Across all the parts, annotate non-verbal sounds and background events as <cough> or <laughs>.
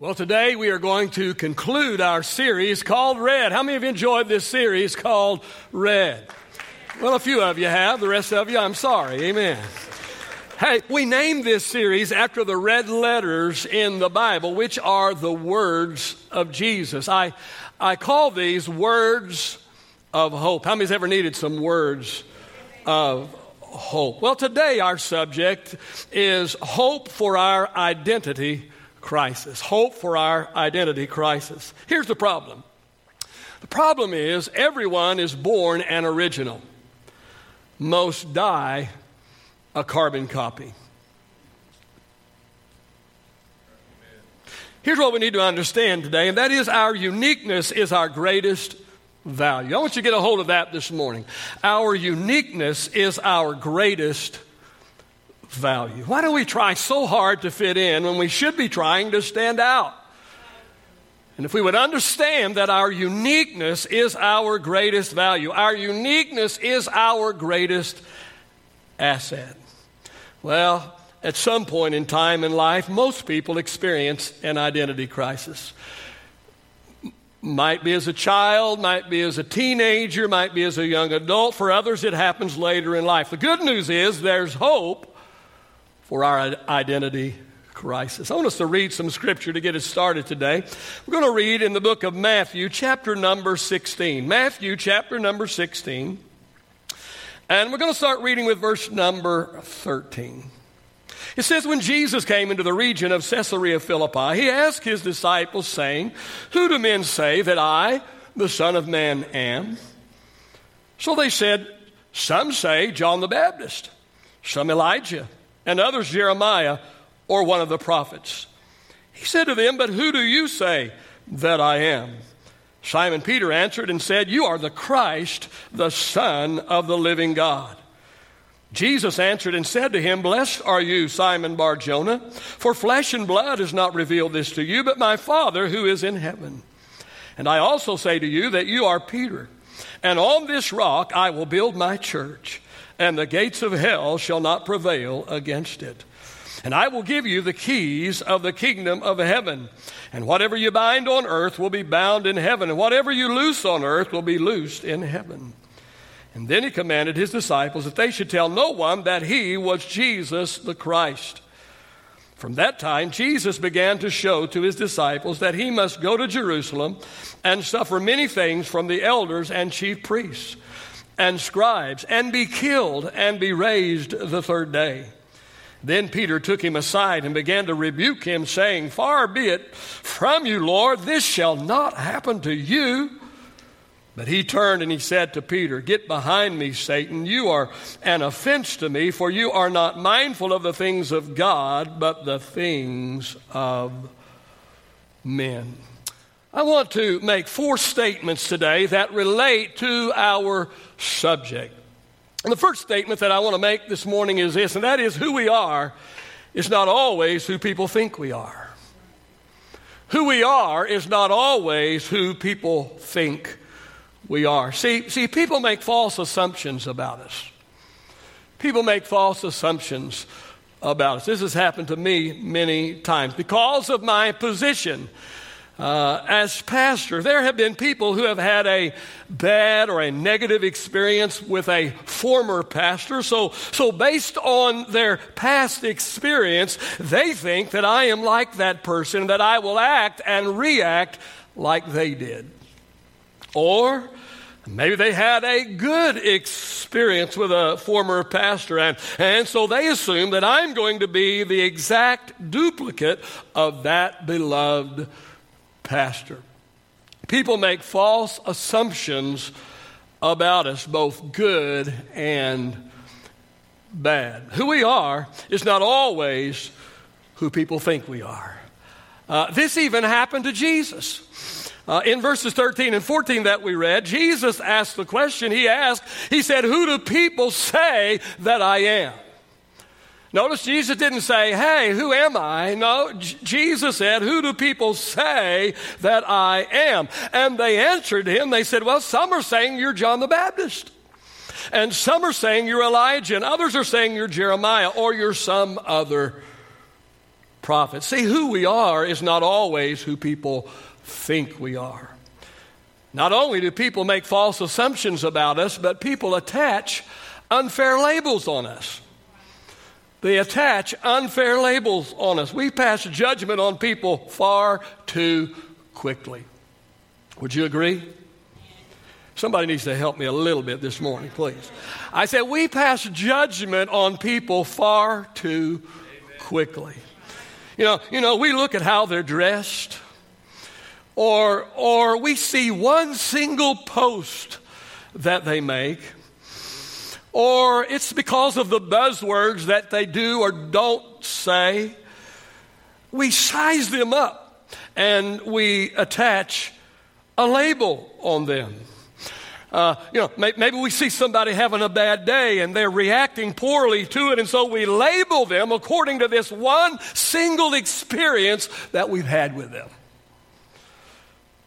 Well, today we are going to conclude our series called Red. How many of you enjoyed this series called Red? Well, a few of you have. The rest of you, I'm sorry. Amen. Hey, we named this series after the red letters in the Bible, which are the words of Jesus. I, I call these words of hope. How many's ever needed some words of hope? Well, today our subject is hope for our identity crisis, hope for our identity crisis. Here's the problem the problem is everyone is born an original, most die a carbon copy. Here's what we need to understand today, and that is our uniqueness is our greatest value. I want you to get a hold of that this morning. Our uniqueness is our greatest value. Why do we try so hard to fit in when we should be trying to stand out? And if we would understand that our uniqueness is our greatest value, our uniqueness is our greatest asset. Well, at some point in time in life, most people experience an identity crisis. Might be as a child, might be as a teenager, might be as a young adult. For others, it happens later in life. The good news is there's hope for our identity crisis. I want us to read some scripture to get us started today. We're going to read in the book of Matthew, chapter number 16. Matthew, chapter number 16. And we're going to start reading with verse number 13. It says, When Jesus came into the region of Caesarea Philippi, he asked his disciples, saying, Who do men say that I, the Son of Man, am? So they said, Some say John the Baptist, some Elijah and others Jeremiah or one of the prophets. He said to them, But who do you say that I am? Simon Peter answered and said, You are the Christ, the Son of the living God. Jesus answered and said to him, Blessed are you, Simon Bar Jonah, for flesh and blood has not revealed this to you, but my Father who is in heaven. And I also say to you that you are Peter, and on this rock I will build my church and the gates of hell shall not prevail against it. And I will give you the keys of the kingdom of heaven. And whatever you bind on earth will be bound in heaven, and whatever you loose on earth will be loosed in heaven. And then he commanded his disciples that they should tell no one that he was Jesus the Christ. From that time, Jesus began to show to his disciples that he must go to Jerusalem and suffer many things from the elders and chief priests and scribes and be killed and be raised the third day. Then Peter took him aside and began to rebuke him, saying, Far be it from you, Lord, this shall not happen to you. But he turned and he said to Peter, Get behind me, Satan. You are an offense to me, for you are not mindful of the things of God, but the things of men. I want to make four statements today that relate to our subject. And the first statement that I want to make this morning is this, and that is who we are is not always who people think we are. Who we are is not always who people think we are. See, see, people make false assumptions about us. People make false assumptions about us. This has happened to me many times because of my position uh, as pastor, there have been people who have had a bad or a negative experience with a former pastor. So, so based on their past experience, they think that I am like that person, that I will act and react like they did. Or Maybe they had a good experience with a former pastor, and, and so they assume that I'm going to be the exact duplicate of that beloved pastor. People make false assumptions about us, both good and bad. Who we are is not always who people think we are. Uh, this even happened to Jesus. Uh, in verses 13 and 14 that we read, Jesus asked the question he asked, He said, Who do people say that I am? Notice Jesus didn't say, Hey, who am I? No, J- Jesus said, Who do people say that I am? And they answered him, They said, Well, some are saying you're John the Baptist. And some are saying you're Elijah. And others are saying you're Jeremiah or you're some other prophet. See, who we are is not always who people think we are. Not only do people make false assumptions about us, but people attach unfair labels on us. They attach unfair labels on us. We pass judgment on people far too quickly. Would you agree? Somebody needs to help me a little bit this morning, please. I said, we pass judgment on people far too quickly. You know, you know, we look at how they're dressed, or, or we see one single post that they make, or it's because of the buzzwords that they do or don't say. We size them up and we attach a label on them. Uh, you know, maybe we see somebody having a bad day and they're reacting poorly to it, and so we label them according to this one single experience that we've had with them.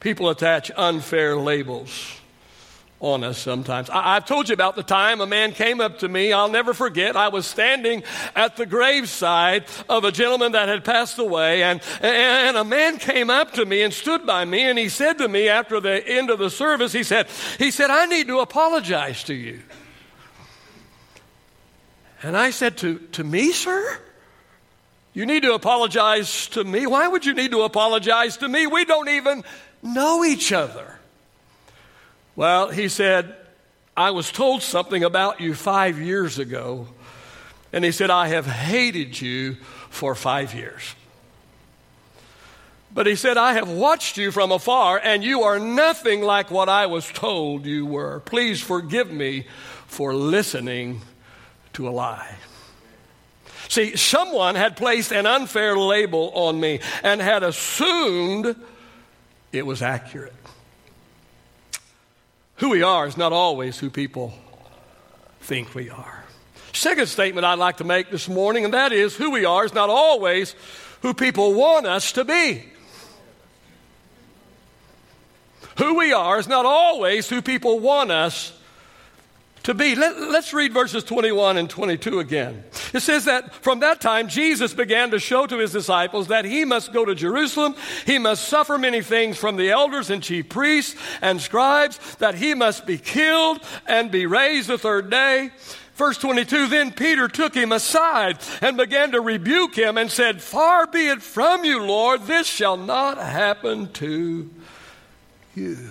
People attach unfair labels on us sometimes. I, have told you about the time a man came up to me. I'll never forget. I was standing at the graveside of a gentleman that had passed away, and, and a man came up to me and stood by me, and he said to me after the end of the service, he said, he said, I need to apologize to you. And I said, To, to me, sir? You need to apologize to me? Why would you need to apologize to me? We don't even know each other. Well, he said, I was told something about you five years ago. And he said, I have hated you for five years. But he said, I have watched you from afar, and you are nothing like what I was told you were. Please forgive me for listening to a lie. See, someone had placed an unfair label on me and had assumed it was accurate. Who we are is not always who people think we are. Second statement I'd like to make this morning, and that is who we are is not always who people want us to be. Who we are is not always who people want us to be. Let, us read verses 21 and 22 again. It says that from that time, Jesus began to show to his disciples that he must go to Jerusalem, he must suffer many things from the elders and chief priests and scribes, that he must be killed and be raised the third day. Verse 22 Then Peter took him aside and began to rebuke him and said, Far be it from you, Lord, this shall not happen to you.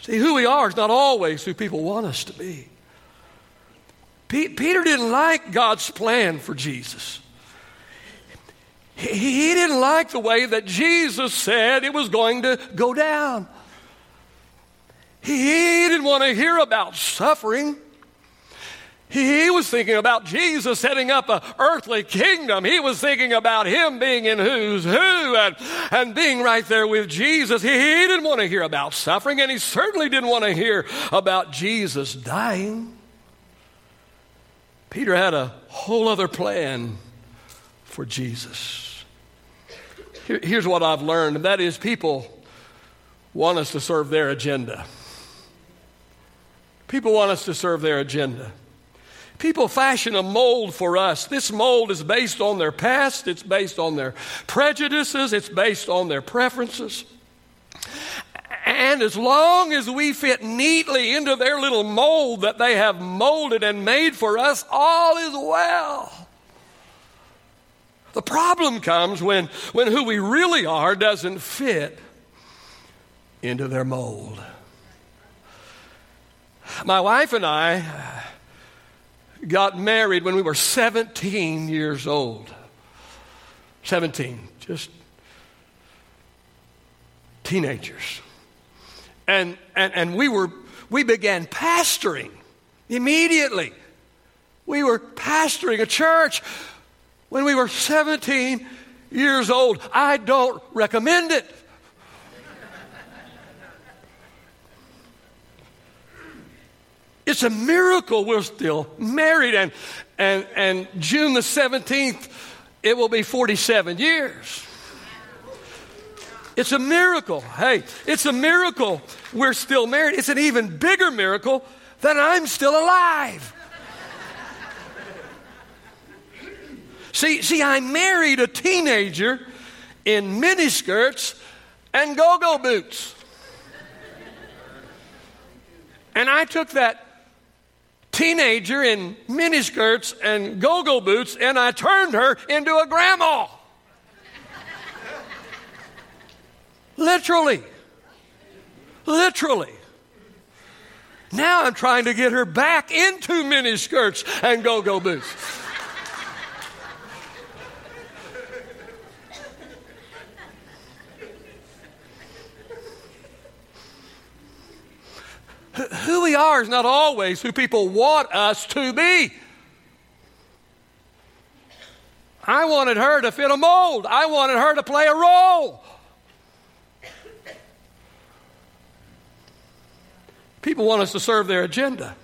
See, who we are is not always who people want us to be. Peter didn't like God's plan for Jesus. He didn't like the way that Jesus said it was going to go down. He didn't want to hear about suffering. He was thinking about Jesus setting up an earthly kingdom. He was thinking about him being in who's who and, and being right there with Jesus. He, he didn't want to hear about suffering, and he certainly didn't want to hear about Jesus dying. Peter had a whole other plan for Jesus. Here, here's what I've learned, and that is people want us to serve their agenda. People want us to serve their agenda. People fashion a mold for us. This mold is based on their past, it's based on their prejudices, it's based on their preferences. And as long as we fit neatly into their little mold that they have molded and made for us, all is well. The problem comes when, when who we really are doesn't fit into their mold. My wife and I got married when we were 17 years old. 17, just teenagers. And, and, and we, were, we began pastoring immediately. We were pastoring a church when we were 17 years old. I don't recommend it. It's a miracle we're still married. And, and, and June the 17th, it will be 47 years. It's a miracle. Hey, it's a miracle we're still married. It's an even bigger miracle that I'm still alive. See, see, I married a teenager in miniskirts and go go boots. And I took that teenager in miniskirts and go go boots and I turned her into a grandma. Literally. Literally. Now I'm trying to get her back into miniskirts and go go boots. who we are is not always who people want us to be. I wanted her to fit a mold. I wanted her to play a role. People want us to serve their agenda.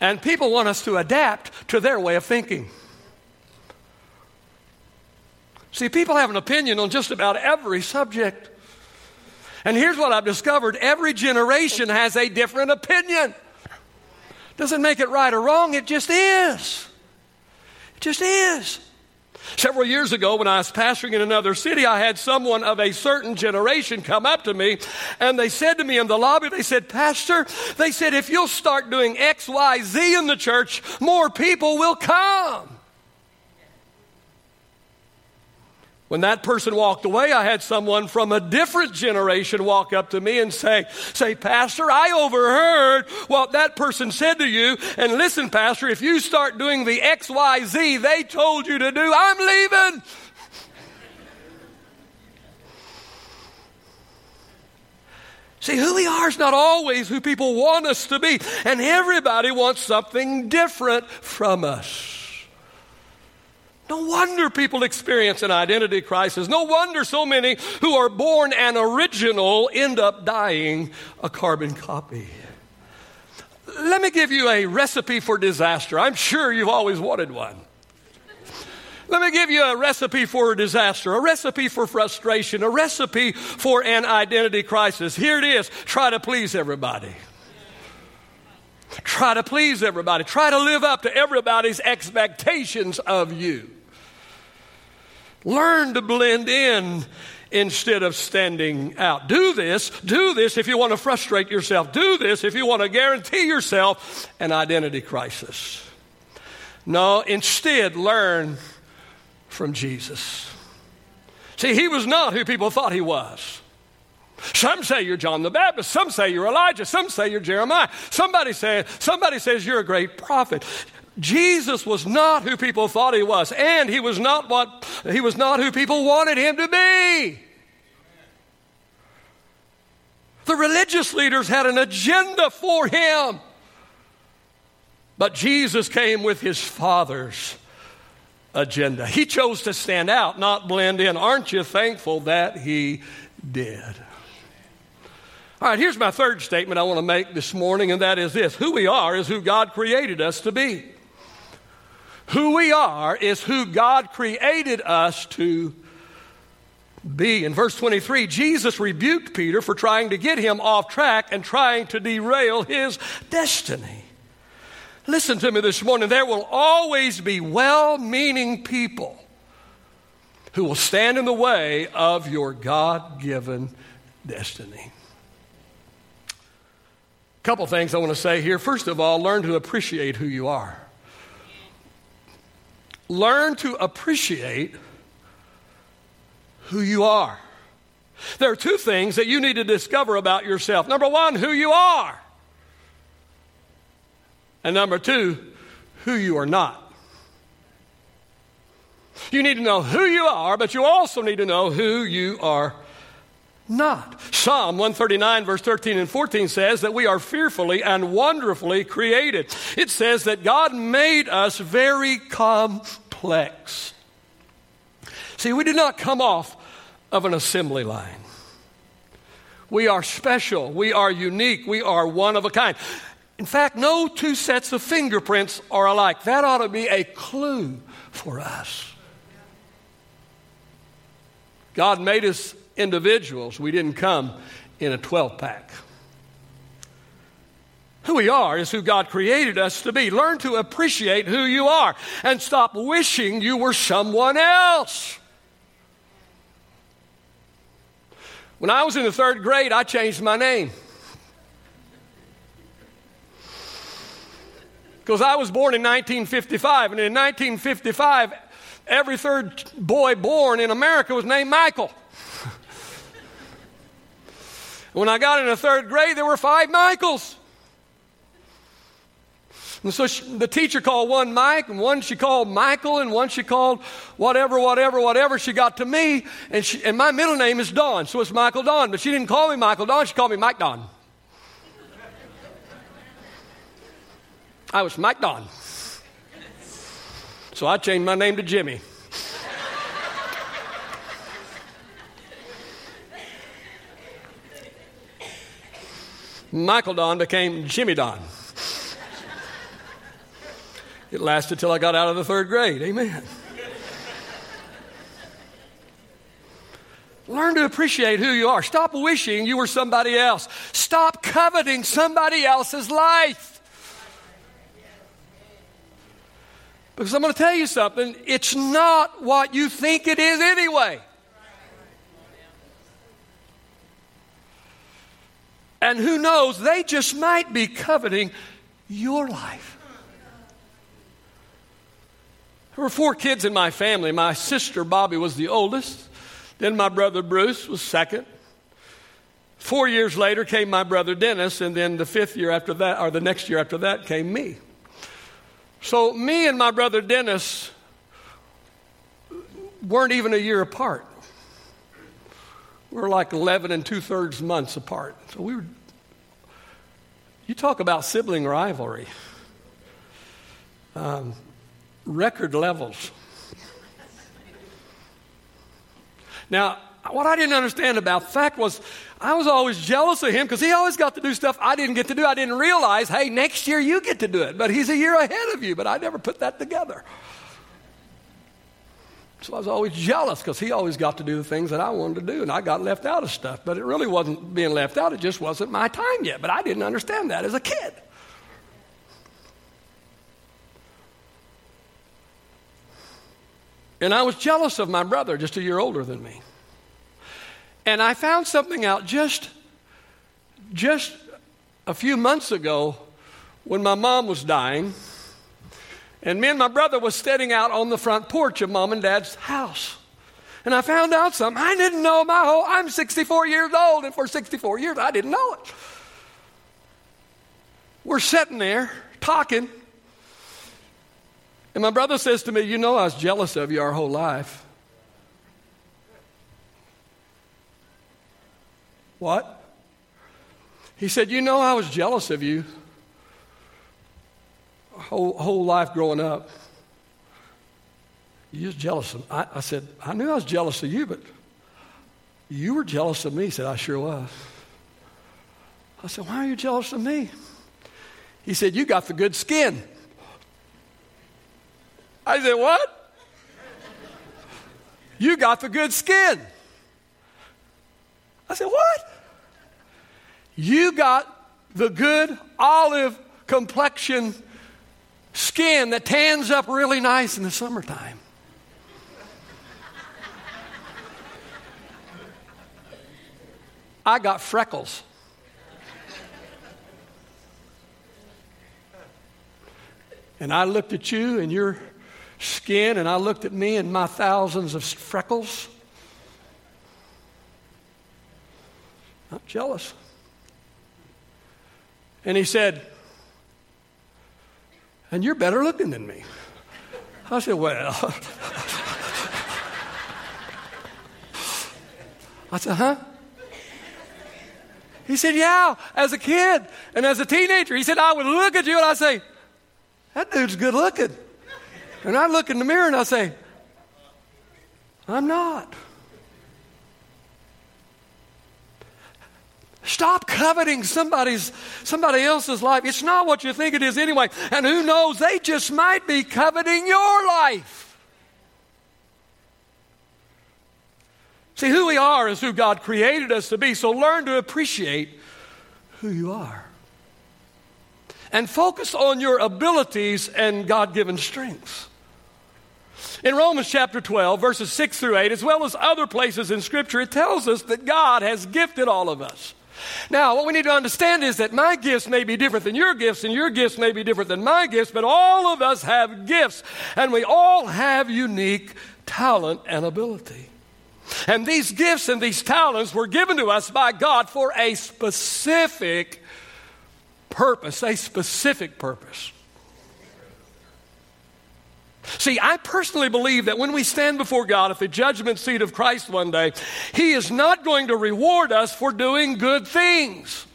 And people want us to adapt to their way of thinking. See, people have an opinion on just about every subject. And here's what I've discovered every generation has a different opinion. Doesn't make it right or wrong, it just is. It just is. Several years ago, when I was pastoring in another city, I had someone of a certain generation come up to me and they said to me in the lobby, they said, Pastor, they said, if you'll start doing X, Y, Z in the church, more people will come. When that person walked away, I had someone from a different generation walk up to me and say, say, Pastor, I overheard what that person said to you. And listen, Pastor, if you start doing the XYZ they told you to do, I'm leaving. See, who we are is not always who people want us to be. And everybody wants something different from us. No wonder people experience an identity crisis. No wonder so many who are born an original end up dying a carbon copy. Let me give you a recipe for disaster. I'm sure you've always wanted one. Let me give you a recipe for a disaster, a recipe for frustration, a recipe for an identity crisis. Here it is try to please everybody. Try to please everybody. Try to live up to everybody's expectations of you. Learn to blend in instead of standing out. Do this, do this if you want to frustrate yourself. Do this if you want to guarantee yourself an identity crisis. No, instead, learn from Jesus. See, he was not who people thought he was. Some say you're John the Baptist. Some say you're Elijah. Some say you're Jeremiah. Somebody, say, somebody says you're a great prophet. Jesus was not who people thought he was, and he was not what he was not who people wanted him to be. The religious leaders had an agenda for him. But Jesus came with his Father's agenda. He chose to stand out, not blend in. Aren't you thankful that he did? All right, here's my third statement I want to make this morning, and that is this Who we are is who God created us to be. Who we are is who God created us to be. In verse 23, Jesus rebuked Peter for trying to get him off track and trying to derail his destiny. Listen to me this morning. There will always be well meaning people who will stand in the way of your God given destiny. A couple things I want to say here. First of all, learn to appreciate who you are learn to appreciate who you are. There are two things that you need to discover about yourself. Number one, who you are. And number two, who you are not. You need to know who you are, but you also need to know who you are not. Psalm 139, verse 13 and 14 says that we are fearfully and wonderfully created. It says that God made us very complex. See, we did not come off of an assembly line. We are special. We are unique. We are one of a kind. In fact, no two sets of fingerprints are alike. That ought to be a clue for us. God made us individuals. We didn't come in a 12 pack. Who we are is who God created us to be. Learn to appreciate who you are and stop wishing you were someone else. When I was in the third grade, I changed my name. Because I was born in 1955, and in 1955, every third boy born in America was named Michael. When I got in third grade, there were five Michaels. And so she, the teacher called one Mike, and one she called Michael, and one she called whatever, whatever, whatever. She got to me, and, she, and my middle name is Don, so it's Michael Don. But she didn't call me Michael Don, she called me Mike Don. I was Mike Don. So I changed my name to Jimmy. Michael Don became Jimmy Don. It lasted till I got out of the third grade. Amen. Learn to appreciate who you are. Stop wishing you were somebody else. Stop coveting somebody else's life. Because I'm going to tell you something, it's not what you think it is anyway. And who knows, they just might be coveting your life. There were four kids in my family. My sister Bobby was the oldest. Then my brother Bruce was second. Four years later came my brother Dennis, and then the fifth year after that, or the next year after that, came me. So me and my brother Dennis weren't even a year apart. We were like 11 and two thirds months apart. So we were, you talk about sibling rivalry. Um, record levels. Now, what I didn't understand about fact was I was always jealous of him because he always got to do stuff I didn't get to do. I didn't realize, hey, next year you get to do it, but he's a year ahead of you, but I never put that together. So I was always jealous because he always got to do the things that I wanted to do, and I got left out of stuff. But it really wasn't being left out, it just wasn't my time yet. But I didn't understand that as a kid. And I was jealous of my brother, just a year older than me. And I found something out just, just a few months ago when my mom was dying. And me and my brother was sitting out on the front porch of mom and dad's house. And I found out something I didn't know my whole I'm 64 years old, and for 64 years I didn't know it. We're sitting there talking, and my brother says to me, You know, I was jealous of you our whole life. What? He said, You know, I was jealous of you whole, whole life growing up. You was jealous of I, I said, I knew I was jealous of you, but you were jealous of me. He said, I sure was. I said, Why are you jealous of me? He said, You got the good skin. I said, What? You got the good skin. I said, What? You got the good olive complexion skin that tans up really nice in the summertime. I got freckles. And I looked at you, and you're skin and I looked at me and my thousands of freckles. Not jealous. And he said, And you're better looking than me. I said, Well, I said, Huh? He said, Yeah, as a kid and as a teenager. He said, I would look at you and I'd say, That dude's good looking. And I'd look in the mirror and I'd say, I'm not. Stop coveting somebody's somebody else's life. It's not what you think it is anyway. And who knows, they just might be coveting your life. See, who we are is who God created us to be. So learn to appreciate who you are. and focus on your abilities and God given strengths. In Romans chapter 12, verses 6 through 8, as well as other places in Scripture, it tells us that God has gifted all of us. Now, what we need to understand is that my gifts may be different than your gifts, and your gifts may be different than my gifts, but all of us have gifts, and we all have unique talent and ability. And these gifts and these talents were given to us by God for a specific purpose, a specific purpose. See, I personally believe that when we stand before God at the judgment seat of Christ one day, He is not going to reward us for doing good things.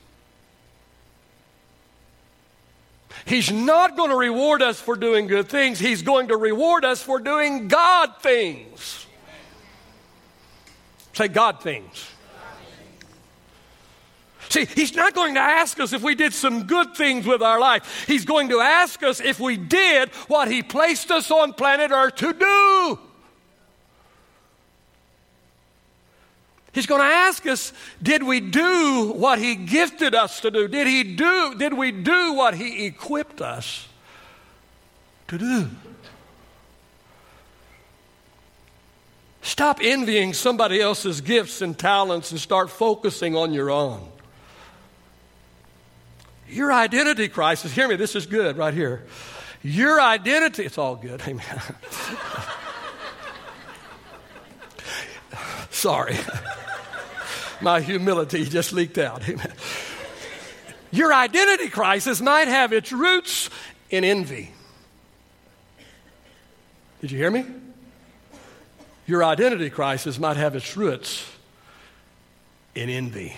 He's not going to reward us for doing good things. He's going to reward us for doing God things. Say God things. See, he's not going to ask us if we did some good things with our life. He's going to ask us if we did what he placed us on planet Earth to do. He's going to ask us, did we do what he gifted us to do? Did he do did we do what he equipped us to do? Stop envying somebody else's gifts and talents and start focusing on your own. Your identity crisis, hear me, this is good right here. Your identity, it's all good, amen. <laughs> Sorry. My humility just leaked out, amen. Your identity crisis might have its roots in envy. Did you hear me? Your identity crisis might have its roots in envy.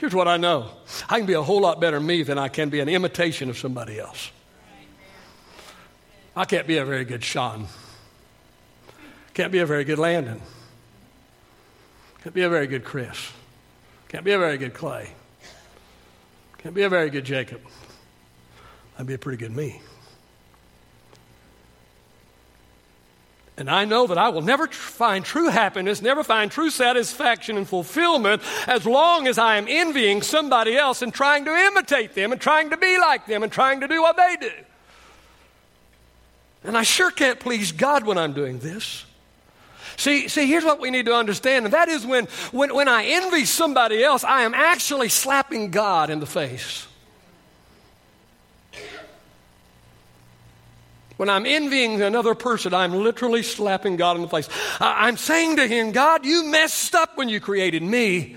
Here's what I know I can be a whole lot better me than I can be an imitation of somebody else. I can't be a very good Sean. Can't be a very good Landon. Can't be a very good Chris. Can't be a very good Clay. Can't be a very good Jacob. I'd be a pretty good me. And I know that I will never tr- find true happiness, never find true satisfaction and fulfillment as long as I am envying somebody else and trying to imitate them and trying to be like them and trying to do what they do. And I sure can't please God when I'm doing this. See, see, here's what we need to understand, and that is when, when, when I envy somebody else, I am actually slapping God in the face. When I'm envying another person, I'm literally slapping God in the face. I'm saying to him, God, you messed up when you created me.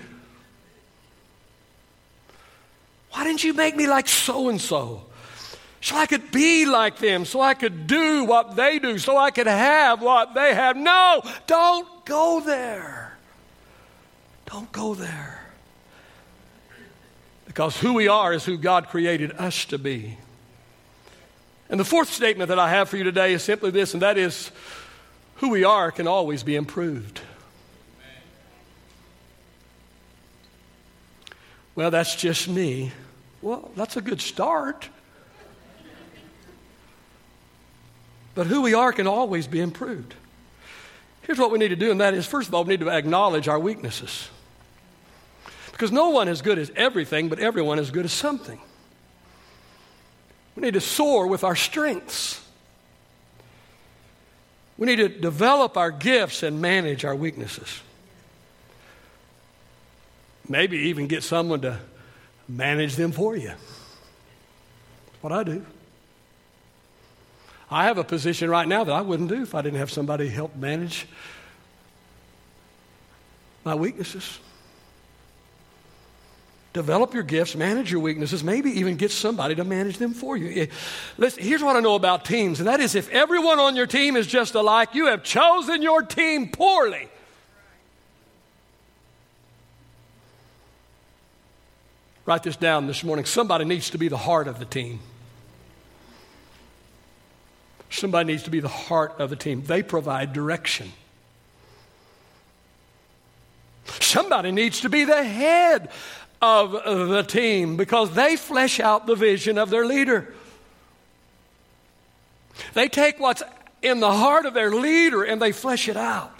Why didn't you make me like so and so? So I could be like them, so I could do what they do, so I could have what they have. No, don't go there. Don't go there. Because who we are is who God created us to be. And the fourth statement that I have for you today is simply this, and that is who we are can always be improved. Well, that's just me. Well, that's a good start. But who we are can always be improved. Here's what we need to do, and that is first of all, we need to acknowledge our weaknesses. Because no one is good as everything, but everyone is good as something. We need to soar with our strengths. We need to develop our gifts and manage our weaknesses. Maybe even get someone to manage them for you. That's what I do. I have a position right now that I wouldn't do if I didn't have somebody help manage my weaknesses. Develop your gifts, manage your weaknesses, maybe even get somebody to manage them for you. Eh, listen, here's what I know about teams, and that is if everyone on your team is just alike, you have chosen your team poorly. Write this down this morning. Somebody needs to be the heart of the team. Somebody needs to be the heart of the team. They provide direction. Somebody needs to be the head of the team because they flesh out the vision of their leader. They take what's in the heart of their leader and they flesh it out.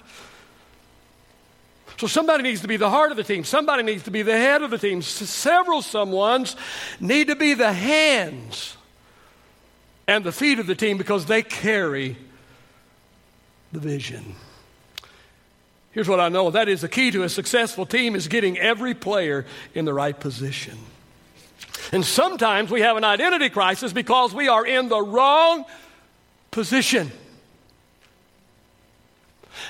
So somebody needs to be the heart of the team. Somebody needs to be the head of the team. Several someones need to be the hands and the feet of the team because they carry the vision. Here's what I know that is the key to a successful team is getting every player in the right position. And sometimes we have an identity crisis because we are in the wrong position.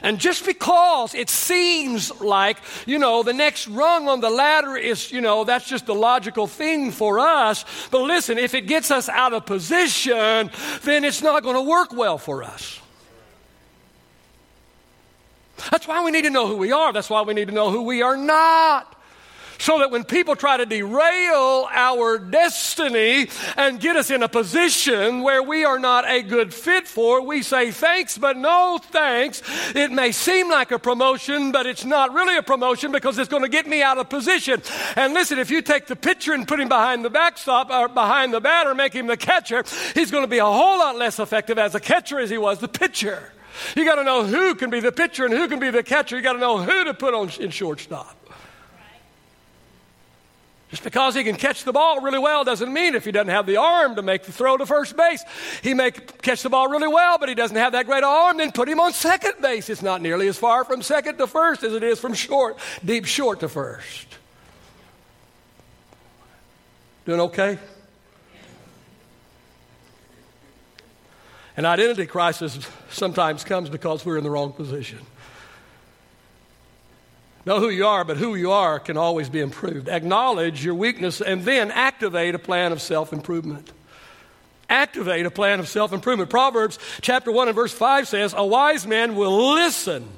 And just because it seems like, you know, the next rung on the ladder is, you know, that's just the logical thing for us. But listen, if it gets us out of position, then it's not going to work well for us. That's why we need to know who we are. That's why we need to know who we are not so that when people try to derail our destiny and get us in a position where we are not a good fit for, we say thanks, but no thanks. It may seem like a promotion, but it's not really a promotion because it's going to get me out of position. And listen, if you take the pitcher and put him behind the backstop or behind the batter, make him the catcher, he's going to be a whole lot less effective as a catcher as he was the pitcher. You got to know who can be the pitcher and who can be the catcher. You got to know who to put on in shortstop. Just because he can catch the ball really well doesn't mean if he doesn't have the arm to make the throw to first base. He may catch the ball really well, but he doesn't have that great arm, then put him on second base. It's not nearly as far from second to first as it is from short, deep short to first. Doing okay? An identity crisis sometimes comes because we're in the wrong position. Know who you are, but who you are can always be improved. Acknowledge your weakness and then activate a plan of self improvement. Activate a plan of self improvement. Proverbs chapter 1 and verse 5 says, A wise man will listen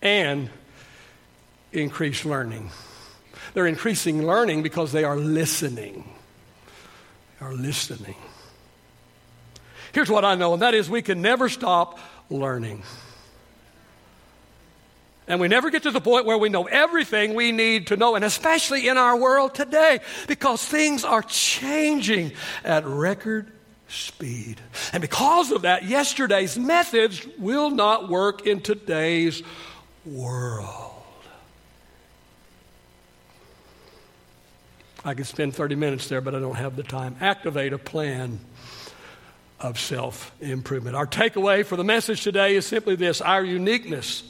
and increase learning. They're increasing learning because they are listening. They are listening. Here's what I know, and that is we can never stop learning. And we never get to the point where we know everything we need to know, and especially in our world today, because things are changing at record speed. And because of that, yesterday's methods will not work in today's world. I could spend 30 minutes there, but I don't have the time. Activate a plan of self improvement. Our takeaway for the message today is simply this our uniqueness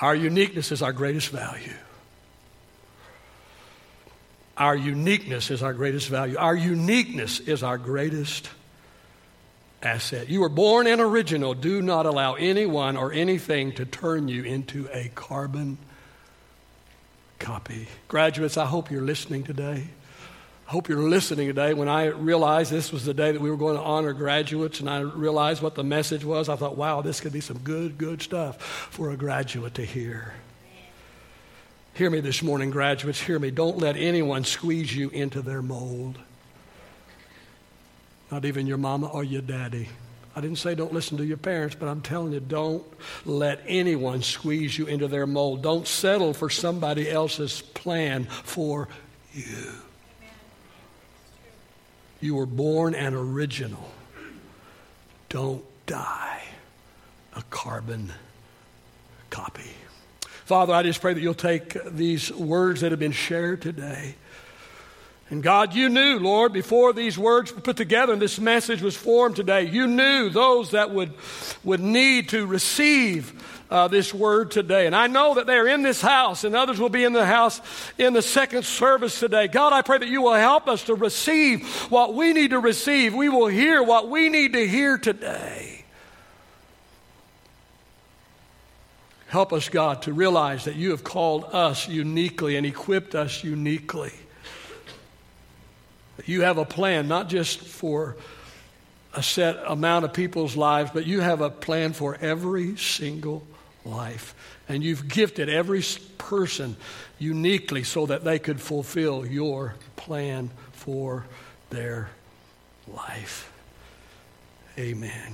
our uniqueness is our greatest value. Our uniqueness is our greatest value. Our uniqueness is our greatest asset. You were born an original. Do not allow anyone or anything to turn you into a carbon copy. Graduates, I hope you're listening today. Hope you're listening today. When I realized this was the day that we were going to honor graduates and I realized what the message was, I thought, wow, this could be some good, good stuff for a graduate to hear. Hear me this morning, graduates. Hear me. Don't let anyone squeeze you into their mold. Not even your mama or your daddy. I didn't say don't listen to your parents, but I'm telling you, don't let anyone squeeze you into their mold. Don't settle for somebody else's plan for you. You were born an original. Don't die a carbon copy. Father, I just pray that you'll take these words that have been shared today. And God, you knew, Lord, before these words were put together and this message was formed today, you knew those that would, would need to receive uh, this word today. And I know that they are in this house, and others will be in the house in the second service today. God, I pray that you will help us to receive what we need to receive. We will hear what we need to hear today. Help us, God, to realize that you have called us uniquely and equipped us uniquely. You have a plan, not just for a set amount of people's lives, but you have a plan for every single life. And you've gifted every person uniquely so that they could fulfill your plan for their life. Amen.